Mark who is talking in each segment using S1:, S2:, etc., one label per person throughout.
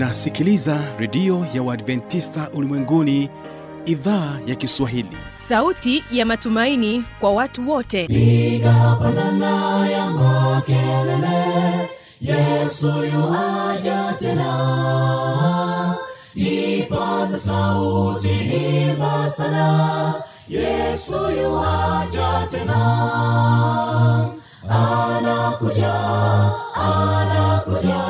S1: unasikiliza redio ya uadventista ulimwenguni idhaa ya kiswahili.
S2: Sauti ya matumaini kwa watu wote.
S3: Piga pandana ya makelele yesu yuaja tena. Ipaza sauti imba sana yesu yuaja tena. Anakuja anakuja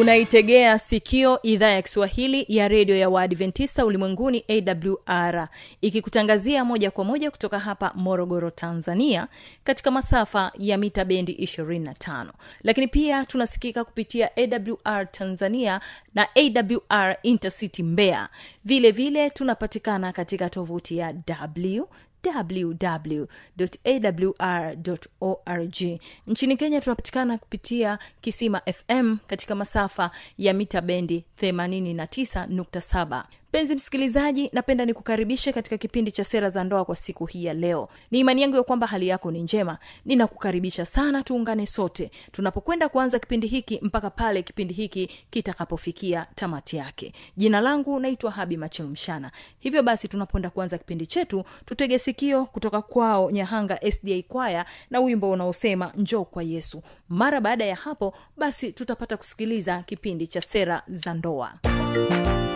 S2: unaitegea sikio idhaa ya kiswahili ya redio ya waadventista ulimwenguni awr ikikutangazia moja kwa moja kutoka hapa morogoro tanzania katika masafa ya mita bendi 25 lakini pia tunasikika kupitia awr tanzania na awr intercity mbeya. Vile vile tunapatikana katika tovuti ya w www.awr.org nchini kenya tunapatikana kupitia kisima fm katika masafa ya mita bendi 89.7 mpenzi msikilizaji napenda nikukaribishe katika kipindi cha sera za ndoa kwa siku hii ya leo. Ni imani yangu ya kwamba hali yako ni njema. Ninakukaribisha sana tuungane sote. Tunapokwenda kuanza kipindi hiki mpaka pale kipindi hiki kitakapofikia tamati yake. Jina langu naitwa habi machilmshana hivyo basi tunapoenda kuanza kipindi chetu tutege sikio kutoka kwao nyahanga sda kwaya na wimbo unaosema njoo kwa yesu. Mara baada ya hapo basi tutapata kusikiliza kipindi cha sera za ndoa.
S3: Bwana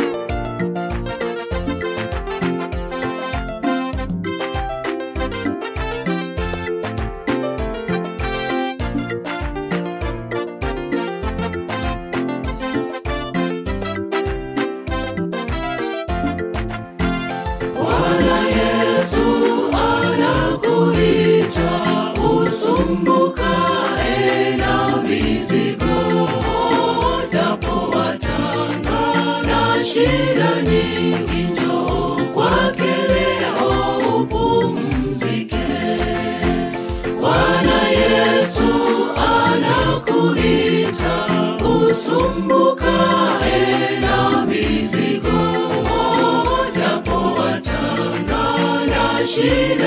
S3: usumbukae ena mizigo, japo na shida nyingi, njoo kwake leo upumzike. Bwana Yesu anakuita usumbukae ena mizigo, japo na shida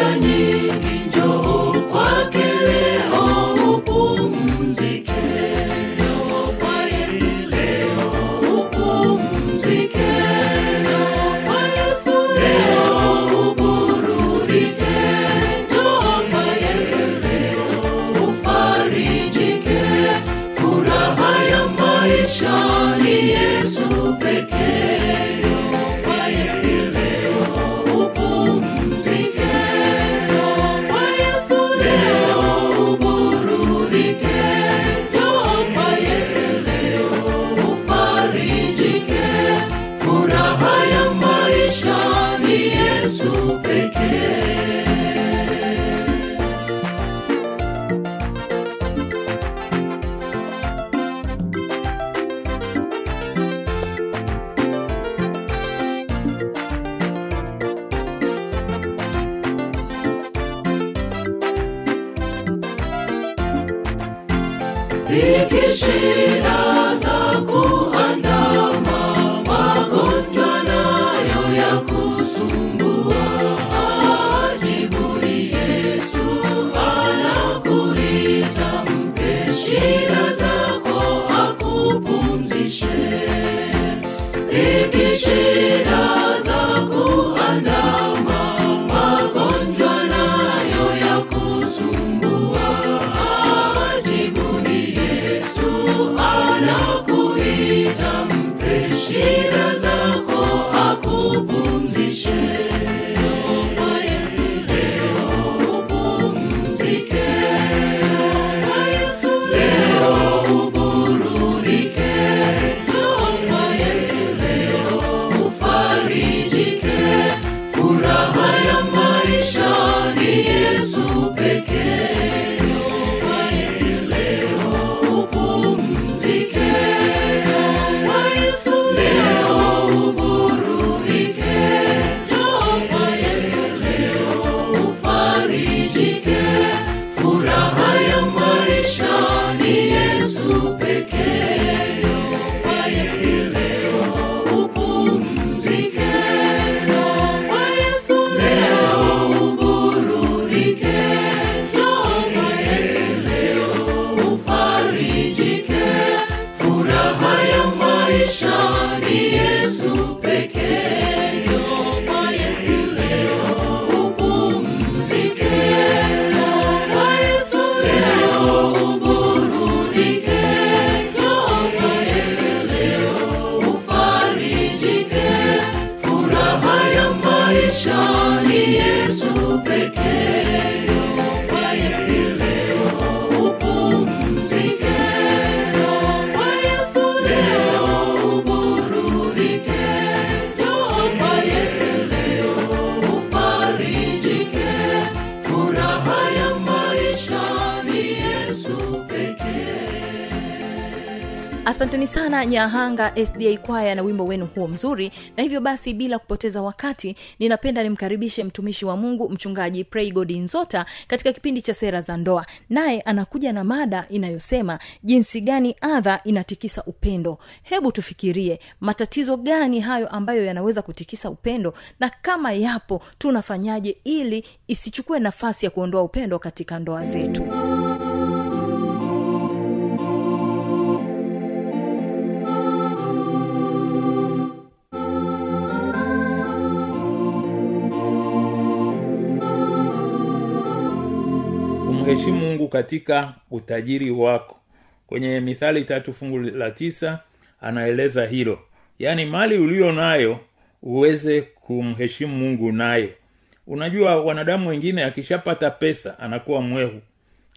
S2: asanteni sana nyahanga sda kwaya na wimbo wenu huo mzuri. Na hivyo basi bila kupoteza wakati ninapenda nimkaribishe mtumishi wa mungu mchungaji praygod nzota katika kipindi cha sera za ndoa. Naye anakuja na mada inayosema jinsi gani adha inatikisa upendo. Hebu tufikirie matatizo gani hayo ambayo yanaweza kutikisa upendo na kama yapo tunafanyaje ili isichukue nafasi ya kuondoa upendo katika ndoa zetu
S4: mungu katika utajiri wako. Kwenye mithali tatu fungu la tisa anaeleza hilo. Yaani mali ulio nayo uweze kumheshimu mungu nayo unajua wanadamu wengine akishapata pesa anakuwa mwehu.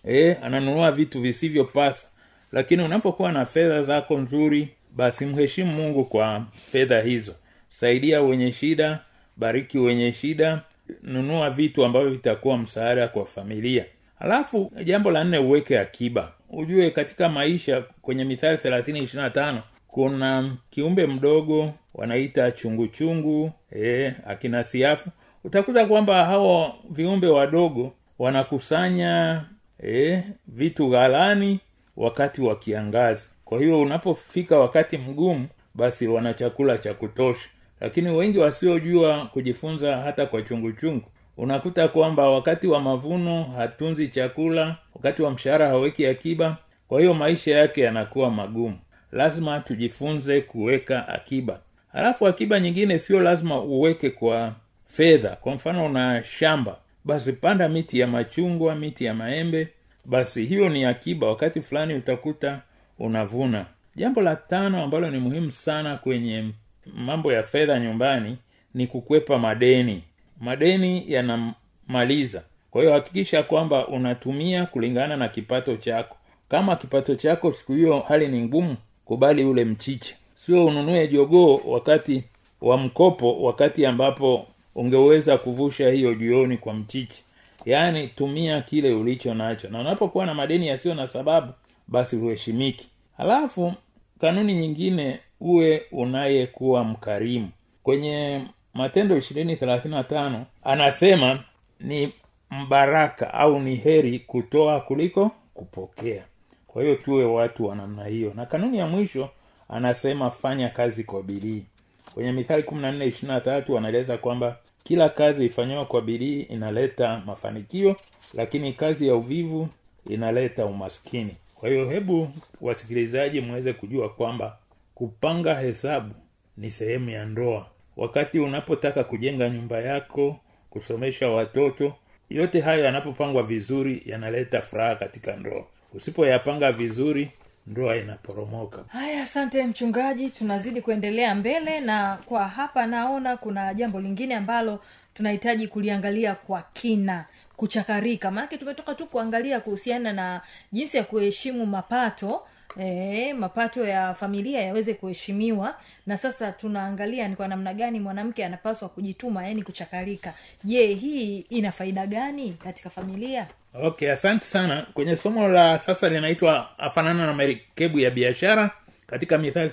S4: E, ananunua vitu visivyopasa. Lakini unapokuwa na fedha zako nzuri basi mheshimu mungu kwa fedha hizo. Saidia wenye shida bariki wenye shida nunua vitu ambavyo vitakuwa msaada kwa familia halafu jambo la nne uweke akiba. Ujue katika maisha kwenye mithali thelathini ishirina na tano kuna kiumbe mdogo wanaita chunguchungu e, akina siafu. Utakuta kwamba hawa viumbe wadogo wanakusanya e, vitu ghalani wakati wa kiangazi. Kwa hiyo unapofika wakati mgumu basi wana chakula cha kutosha. Lakini wengi wasiojua kujifunza hata kwa chunguchungu unakuta kwamba wakati wa mavuno hatunzi chakula wakati wa mshahara haweki akiba kwa hiyo maisha yake yanakuwa magumu. Lazima tujifunze kuweka akiba. Halafu akiba nyingine sio lazima uweke kwa fedha. Kwa mfano una shamba basi panda miti ya machungwa miti ya maembe basi hiyo ni akiba. Wakati fulani utakuta unavuna. Jambo la tano ambalo ni muhimu sana kwenye mambo ya fedha nyumbani ni kukwepa madeni madeni yanamaliza. Kwa hiyo hakikisha kwamba unatumia kulingana na kipato chako. Kama kipato chako siku hiyo hali ni ngumu kubali ule mchicha. Sio ununue jogoo wakati wa mkopo wakati ambapo ungeweza kuvusha hiyo jioni kwa mchicha. Yaani tumia kile ulicho nacho. Na unapokuwa na madeni yasiyo na sababu basi huheshimiki halafu kanuni nyingine uwe unayekuwa mkarimu. Kwenye matendo ishirini thelathini na tano anasema ni mbaraka au ni heri kutoa kuliko kupokea. Kwa hiyo tuwe watu wa namna hiyo. Na kanuni ya mwisho anasema fanya kazi kwa bidii. Kwenye mithali kumi na nne ishiri na tatu anaeleza kwamba kila kazi ifanyiwa kwa bidii inaleta mafanikio lakini kazi ya uvivu inaleta umaskini. Kwa hiyo hebu wasikilizaji mweze kujua kwamba kupanga hesabu ni sehemu ya ndoa wakati unapotaka kujenga nyumba yako kusomesha watoto yote hayo yanapopangwa vizuri yanaleta furaha katika ndoa. Usipoyapanga vizuri ndoa inaporomoka.
S2: Haya asante mchungaji. Tunazidi kuendelea mbele na kwa hapa naona kuna jambo lingine ambalo tunahitaji kuliangalia kwa kina kuchakarika. Maanake tumetoka tu kuangalia kuhusiana na jinsi ya kuheshimu mapato E, mapato ya familia yaweze kuheshimiwa. Na sasa tunaangalia ni kwa namna gani mwanamke anapaswa kujituma yani kuchakalika. Je hii ina faida gani katika familia?
S4: Okay asante sana. Kwenye somo la sasa linaitwa afanana na merekebu ya biashara. Katika mithali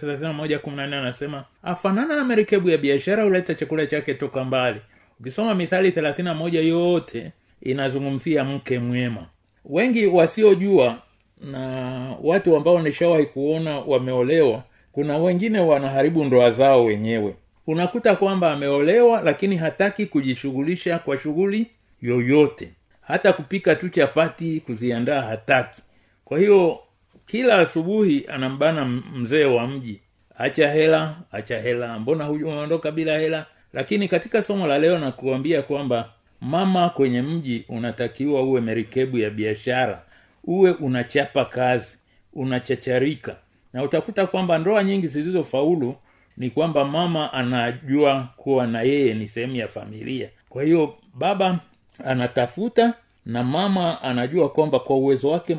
S4: anasema afanana na marekebu ya biashara huleta chakula chake toka mbali. Ukisoma mithali thelathini moja yote inazungumzia mke mwema. Wengi wasiojua na watu ambao nishawahi kuona wameolewa kuna wengine wanaharibu ndoa zao wenyewe. Unakuta kwamba ameolewa lakini hataki kujishughulisha kwa shughuli yoyote. Hata kupika tu chapati kuziandaa hataki. Kwa hiyo kila asubuhi anambana mzee wa mji acha hela acha hela mbona umeondoka bila hela? Lakini katika somo la leo nakuambia kwamba mama kwenye mji unatakiwa uwe merikebu ya biashara uwe unachapa kazi unachacharika. Na utakuta kwamba ndoa nyingi zilizofaulu ni kwamba mama anajua kuwa na yeye ni sehemu ya familia. Kwa hiyo baba anatafuta na mama anajua kwamba kwa uwezo wake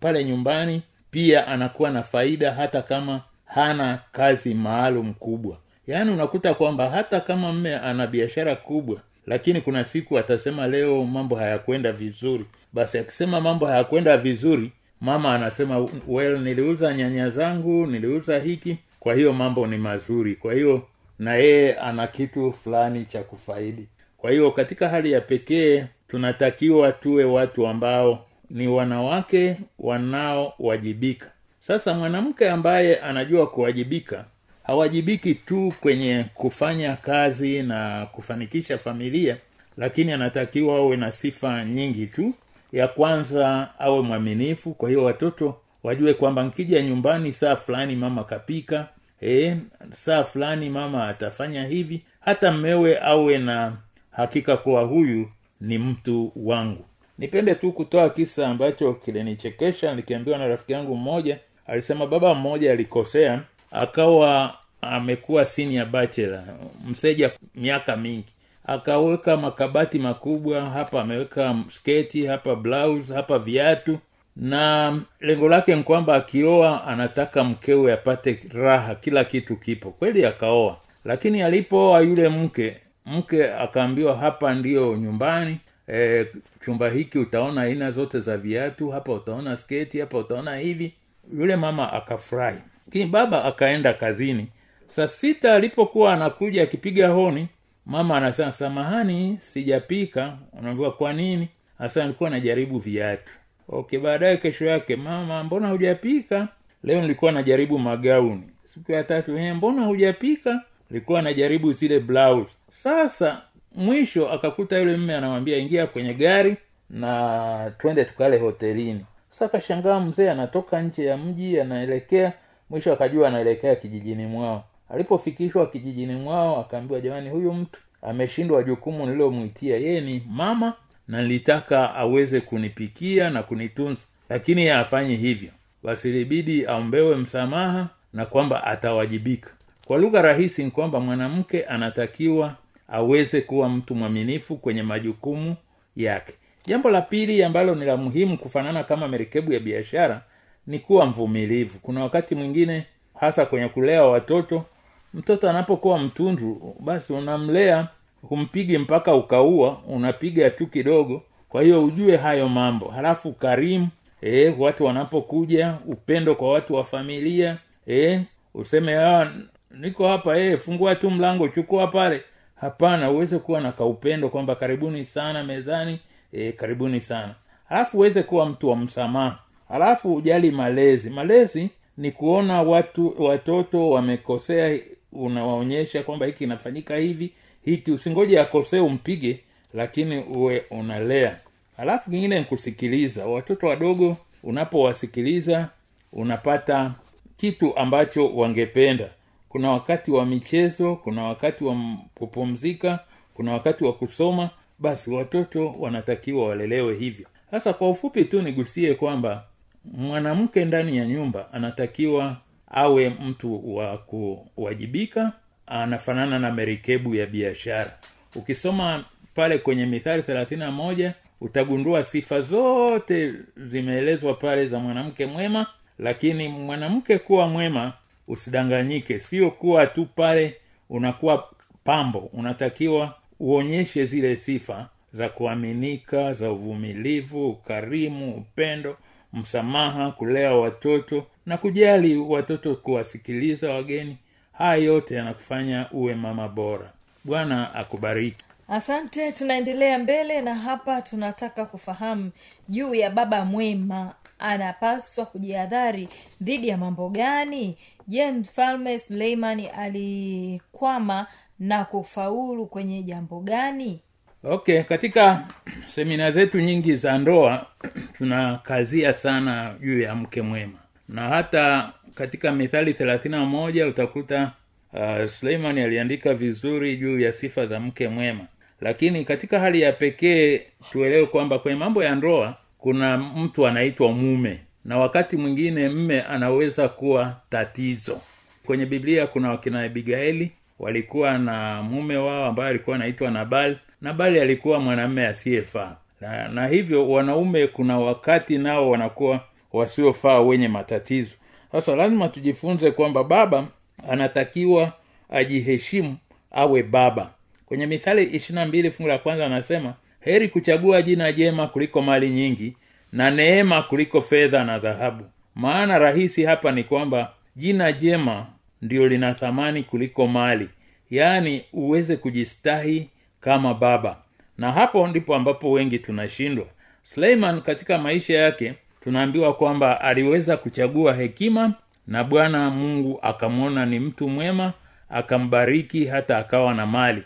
S4: pale nyumbani pia anakuwa na faida hata kama hana kazi maalum kubwa. Yaani unakuta kwamba hata kama mme ana biashara kubwa lakini kuna siku atasema leo mambo hayakwenda vizuri basi akisema mambo hayakwenda vizuri mama anasema well niliuza nyanya zangu niliuza hiki kwa hiyo mambo ni mazuri. Kwa hiyo na yeye ana kitu fulani cha kufaidi. Kwa hiyo katika hali ya pekee tunatakiwa tuwe watu ambao ni wanawake wanaowajibika sasa mwanamke ambaye anajua kuwajibika hawajibiki tu kwenye kufanya kazi na kufanikisha familia lakini anatakiwa awe na sifa nyingi tu ya kwanza awe mwaminifu. Kwa hiyo watoto wajue kwamba nkija nyumbani saa fulani mama kapika e, saa fulani mama atafanya hivi. Hata mmewe awe na hakika kuwa huyu ni mtu wangu. Nipende tu kutoa kisa ambacho kilinichekesha. Nikiambiwa na rafiki yangu mmoja alisema baba mmoja alikosea akawa amekuwa senior bachelor mseja miaka mingi akaweka makabati makubwa hapa ameweka sketi hapa blouse hapa viatu. Na lengo lake ni kwamba akioa anataka mkewe apate raha kila kitu kipo. Kweli akaoa. Lakini alipooa yule mke mke akaambiwa hapa ndiyo nyumbani. E, chumba hiki utaona aina zote za viatu hapa utaona sketi hapa utaona hivi. Yule mama akafurahi. Lakini baba akaenda kazini. Saa sita alipokuwa anakuja akipiga honi mama anasema samahani sijapika. Unaambiwa kwa nini? Hasa nilikuwa najaribu viatu. Okay baadaye kesho yake mama mbona hujapika? Leo nilikuwa najaribu magauni. Siku ya tatu "Eh, mbona hujapika? Nilikuwa najaribu zile blouse. Sasa mwisho akakuta yule mme anamwambia ingia kwenye gari na twende tukale hotelini. Sasa mzee anatoka nje ya mji anaelekea mwisho akajua anaelekea kijijini mwao alipofikishwa kijijini mwao akaambiwa jamani huyu mtu ameshindwa jukumu nililomwitia. Yeye ni mama na nilitaka aweze kunipikia na kunitunza lakini yeye hafanyi hivyo. Basi ilibidi aombewe msamaha na kwamba atawajibika. Kwa lugha rahisi ni kwamba mwanamke anatakiwa aweze kuwa mtu mwaminifu kwenye majukumu yake. Jambo la pili ambalo ni la muhimu kufanana kama merikebu ya biashara ni kuwa mvumilivu. Kuna wakati mwingine hasa kwenye kulea watoto mtoto anapokuwa mtundu basi unamlea humpigi mpaka ukaua unapiga tu kidogo. Kwa hiyo ujue hayo mambo. Halafu karimu e, watu wanapokuja upendo kwa watu wa familia e, useme ah, niko hapa e, fungua tu mlango chukua pale. Hapana uweze kuwa na kaupendo kwamba karibuni sana mezani e, karibuni sana. Halafu uweze kuwa mtu wa msamaha. Halafu ujali malezi. Malezi ni kuona watu watoto wamekosea unawaonyesha kwamba hiki inafanyika hivi hiki usingoje akosee umpige lakini uwe unalea. Halafu kingine nikusikiliza watoto wadogo unapowasikiliza unapata kitu ambacho wangependa. Kuna wakati wa michezo kuna wakati wa kupumzika kuna wakati wa kusoma basi watoto wanatakiwa walelewe hivyo. Sasa kwa ufupi tu nigusie kwamba mwanamke ndani ya nyumba anatakiwa awe mtu wa kuwajibika anafanana na merikebu ya biashara. Ukisoma pale kwenye mithali thelathini na moja utagundua sifa zote zimeelezwa pale za mwanamke mwema lakini mwanamke kuwa mwema usidanganyike. Sio kuwa tu pale unakuwa pambo. Unatakiwa uonyeshe zile sifa za kuaminika za uvumilivu ukarimu upendo msamaha kulea watoto na kujali watoto kuwasikiliza wageni. Haya yote yanakufanya uwe mama bora. Bwana akubariki.
S2: Asante tunaendelea mbele na hapa tunataka kufahamu juu ya baba mwema. Anapaswa kujihadhari dhidi ya mambo gani? Je mfalme suleimani alikwama na kufaulu kwenye jambo gani?
S4: Okay katika semina zetu nyingi za ndoa tunakazia sana juu ya mke mwema. Na hata katika mithali thelathini na moja utakuta uh, suleimani aliandika vizuri juu ya sifa za mke mwema. Lakini katika hali ya pekee tuelewe kwamba kwenye mambo ya ndoa kuna mtu anaitwa mume. Na wakati mwingine mme anaweza kuwa tatizo. Kwenye biblia kuna wakina abigaili walikuwa na mume wao ambaye alikuwa anaitwa nabal nabali alikuwa mwanamume asiyefaa. Na, na hivyo wanaume kuna wakati nao wanakuwa wasiofaa wenye matatizo. Sasa lazima tujifunze kwamba baba anatakiwa ajiheshimu awe baba. Kwenye mithali ishirina mbili fungu la kwanza anasema heri kuchagua jina jema kuliko mali nyingi na neema kuliko fedha na dhahabu. Maana rahisi hapa ni kwamba jina jema ndio lina thamani kuliko mali. Yaani uweze kujistahi kama baba. Na hapo ndipo ambapo wengi tunashindwa. Suleiman katika maisha yake tunaambiwa kwamba aliweza kuchagua hekima na bwana mungu akamwona ni mtu mwema akambariki hata akawa na mali.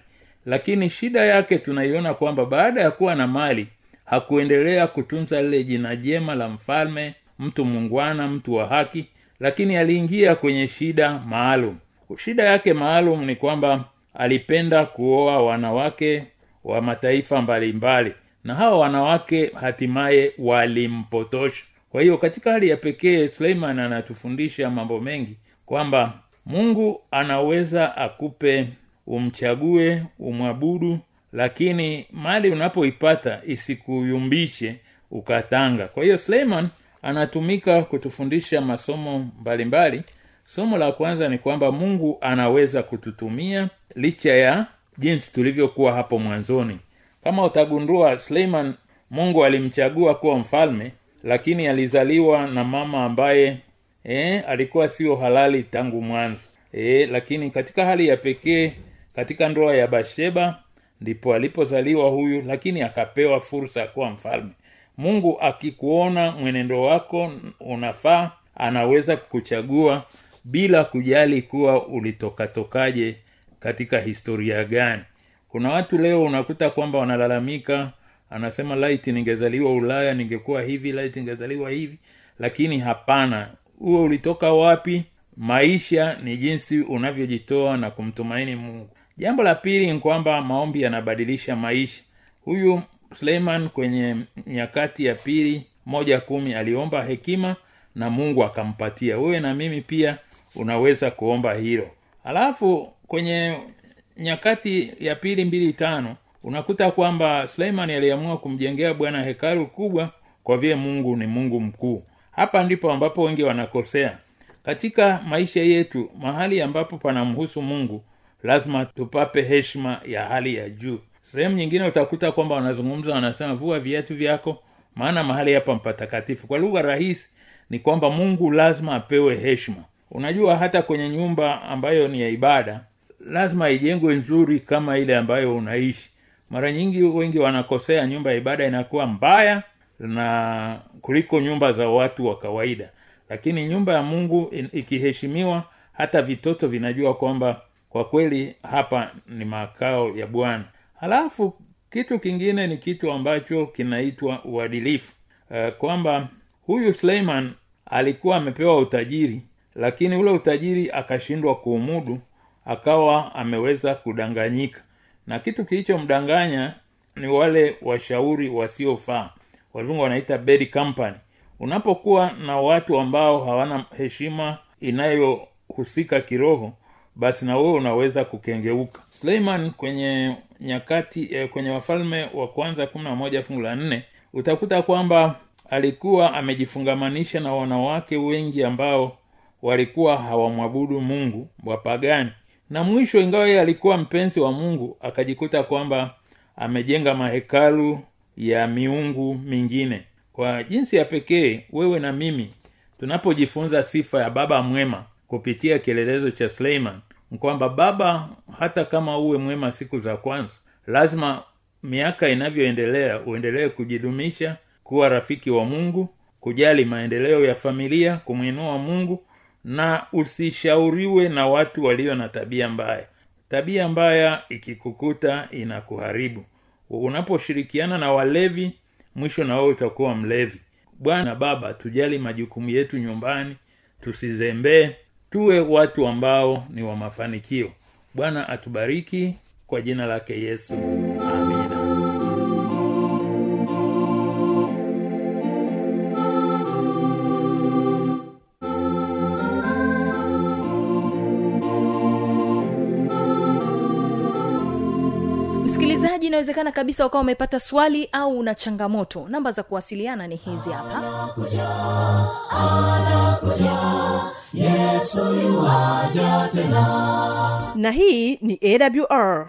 S4: Lakini shida yake tunaiona kwamba baada ya kuwa na mali hakuendelea kutunza lile jina jema la mfalme mtu mungwana mtu wa haki lakini aliingia kwenye shida maalum. Shida yake maalum ni kwamba alipenda kuoa wanawake wa mataifa mbalimbali mbali. na hawa wanawake hatimaye walimpotosha kwa hiyo katika hali ya pekee suleiman anatufundisha mambo mengi kwamba mungu anaweza akupe umchague umwabudu lakini mali unapoipata isikuyumbishe ukatanga kwa hiyo suleiman anatumika kutufundisha masomo mbalimbali mbali. Somo la kwanza ni kwamba mungu anaweza kututumia licha ya jinsi tulivyokuwa hapo mwanzoni. Kama utagundua suleiman mungu alimchagua kuwa mfalme lakini alizaliwa na mama ambaye e, alikuwa sio halali tangu mwanzo. E, lakini katika hali ya pekee katika ndoa ya basheba ndipo alipozaliwa huyu lakini akapewa fursa ya kuwa mfalme. Mungu akikuona mwenendo wako unafaa anaweza kukuchagua bila kujali kuwa ulitokatokaje katika historia gani. Kuna watu leo unakuta kwamba wanalalamika anasema laiti ningezaliwa ulaya ningekuwa hivi laiti ningezaliwa hivi. Lakini hapana. Huo ulitoka wapi? Maisha ni jinsi unavyojitoa na kumtumaini mungu. Jambo la pili ni kwamba maombi yanabadilisha maisha. Huyu suleiman kwenye nyakati ya pili moja kumi aliomba hekima na mungu akampatia. Wewe na mimi pia unaweza kuomba hilo. Alafu kwenye nyakati ya pili mbili tano unakuta kwamba suleimani aliamua kumjengea bwana hekalu kubwa kwa vile mungu ni mungu mkuu. Hapa ndipo ambapo wengi wanakosea. Katika maisha yetu mahali ambapo panamhusu mungu lazima tupape heshima ya hali ya juu. Sehemu nyingine utakuta kwamba wanazungumza wanasema vua viatu vyako maana mahali hapa mpatakatifu kwa lugha rahisi ni kwamba mungu lazima apewe heshima unajua hata kwenye nyumba ambayo ni ya ibada lazima ijengwe nzuri kama ile ambayo unaishi. Mara nyingi wengi wanakosea nyumba ya ibada inakuwa mbaya na kuliko nyumba za watu wa kawaida. Lakini nyumba ya mungu ikiheshimiwa hata vitoto vinajua kwamba kwa kweli hapa ni makao ya bwana. Halafu kitu kingine ni kitu ambacho kinaitwa uadilifu. Uh, kwamba huyu suleiman alikuwa amepewa utajiri lakini ule utajiri akashindwa kuumudu akawa ameweza kudanganyika. Na kitu kilichomdanganya ni wale washauri wasiofaa. Wazungu wanaita bad company. Unapokuwa na watu ambao hawana heshima inayohusika kiroho basi na wewe unaweza kukengeuka. Suleiman kwenye nyakati eh, kwenye wafalme wa kwanza kumi na moja fungu la nne utakuta kwamba alikuwa amejifungamanisha na wanawake wengi ambao walikuwa hawamwabudu mungu wapagani na mwisho ingawa yeye alikuwa mpenzi wa mungu akajikuta kwamba amejenga mahekalu ya miungu mingine. Kwa jinsi ya pekee wewe na mimi tunapojifunza sifa ya baba mwema kupitia kielelezo cha suleiman kwamba baba hata kama uwe mwema siku za kwanza lazima miaka inavyoendelea uendelee kujidumisha kuwa rafiki wa mungu kujali maendeleo ya familia kumwinua mungu na usishauriwe na watu walio na tabia mbaya. Tabia mbaya ikikukuta inakuharibu. Unaposhirikiana na walevi mwisho na wewe utakuwa mlevi. Bwana baba tujali majukumu yetu nyumbani tusizembee tuwe watu ambao ni wa mafanikio. Bwana atubariki kwa jina lake yesu. Amina
S2: msikilizaji inawezekana kabisa ukawa umepata swali au una changamoto. Namba za kuwasiliana ni hizi hapa.
S5: Na hii ni awr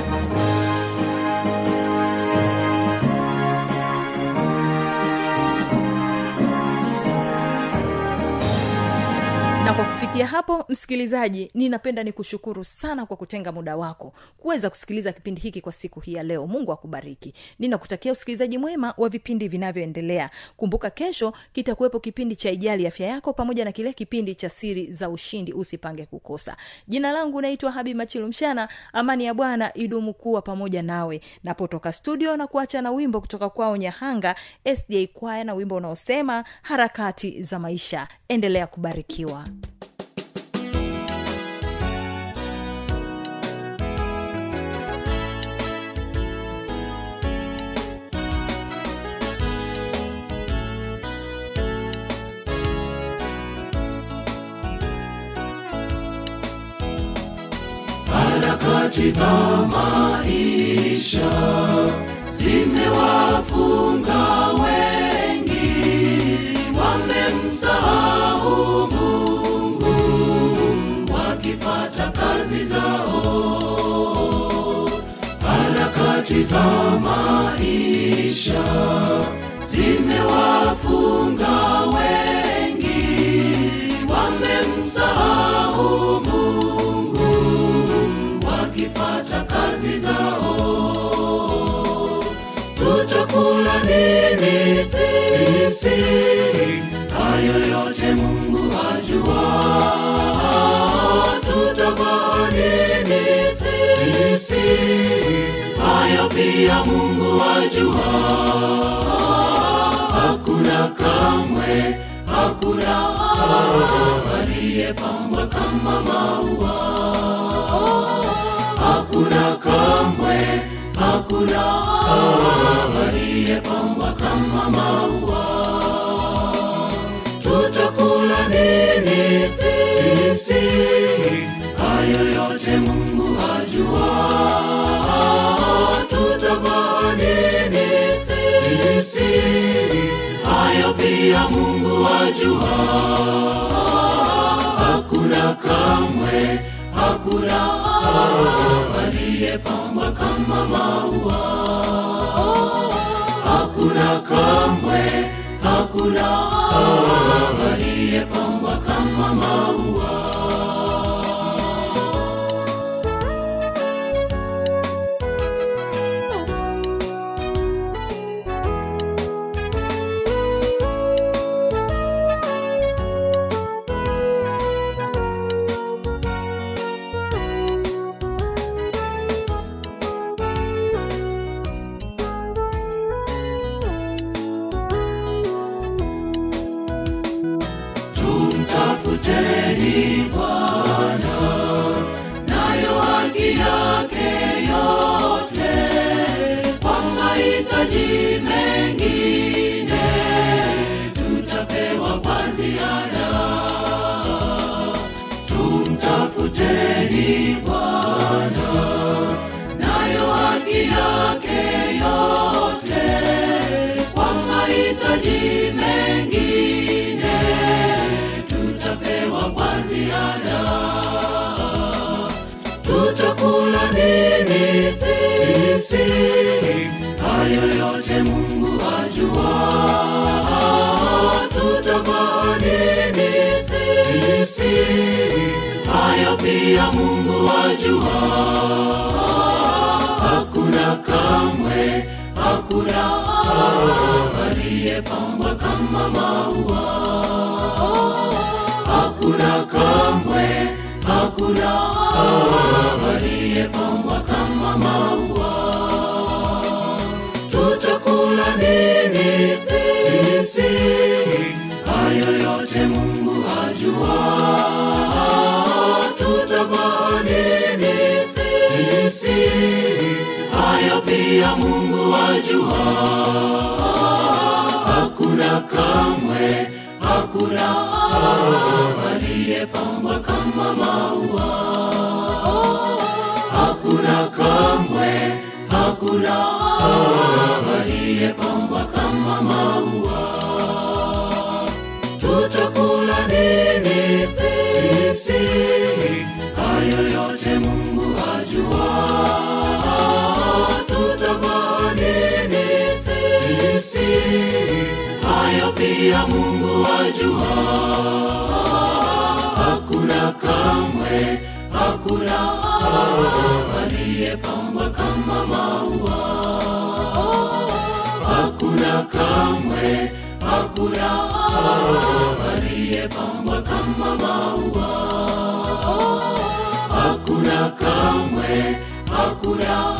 S2: kufikia hapo msikilizaji ninapenda nikushukuru sana kwa kutenga muda wako kuweza kusikiliza kipindi hiki kwa siku hii ya leo. Mungu akubariki. Ninakutakia usikilizaji mwema wa vipindi vinavyoendelea. Kumbuka kesho kitakuwepo kipindi cha ijali afya yako pamoja na kile kipindi cha siri za ushindi usipange kukosa. Jina langu naitwa habi machilu mshana. Amani ya bwana idumu kuwa pamoja nawe. Napotoka studio na kuacha na wimbo kutoka kwao nyahanga sda kwaya na wimbo unaosema harakati za maisha. Endelea kubarikiwa
S3: harakati za maisha zimewafunga wengi wamemsahau mungu wakifata kazi zao harakati za maisha zimewafunga wengi wamemsahau sisi hayo yote mungu ajua tutavaa nini sisi hayo pia mungu ajua hakuna kamwe hakuna aliyepambwa kama maua. Hakuna kamwe hakuna aliyepambwa kama maua tutakula nini sisi hayo yote mungu hajua. tutavaa nini sisi hayo pia mungu hajua. hakuna kamwe hakuna aliyepambwa kama maua. Hakuna kamwe hakuna aliyepambwa kama maua yake yote kwa mengine tutapewa kwa ziada tutakula hayo yote mungu ajua. tutavaa hayo pia mungu wajua hakuna kamwe hakuna aliyepambwa kama maua. Hakuna kamwe hakuna aliyepambwa kama maua. Tutakula nini sisi? Hayo yote mungu ajua tutavaa nini sisi pia mungu ajua hakuna kamwe hakuna aliyepamba kama maua. Hakuna kamwe hakuna aliyepamba kama maua. Tutakula nini sisi hayo yote mungu ajua nini sisi. Hayo pia mungu ajua. Hakuna kamwe hakuna aliyepambwa kama maua. Hakuna kamwe hakuna aliyepambwa kama maua. Hakuna kamwe hakuna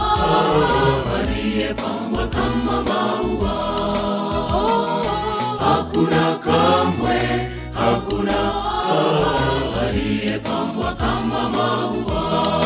S3: aliyepambwa kama maua. Hakuna kamwe hakuna aliyepambwa kama maua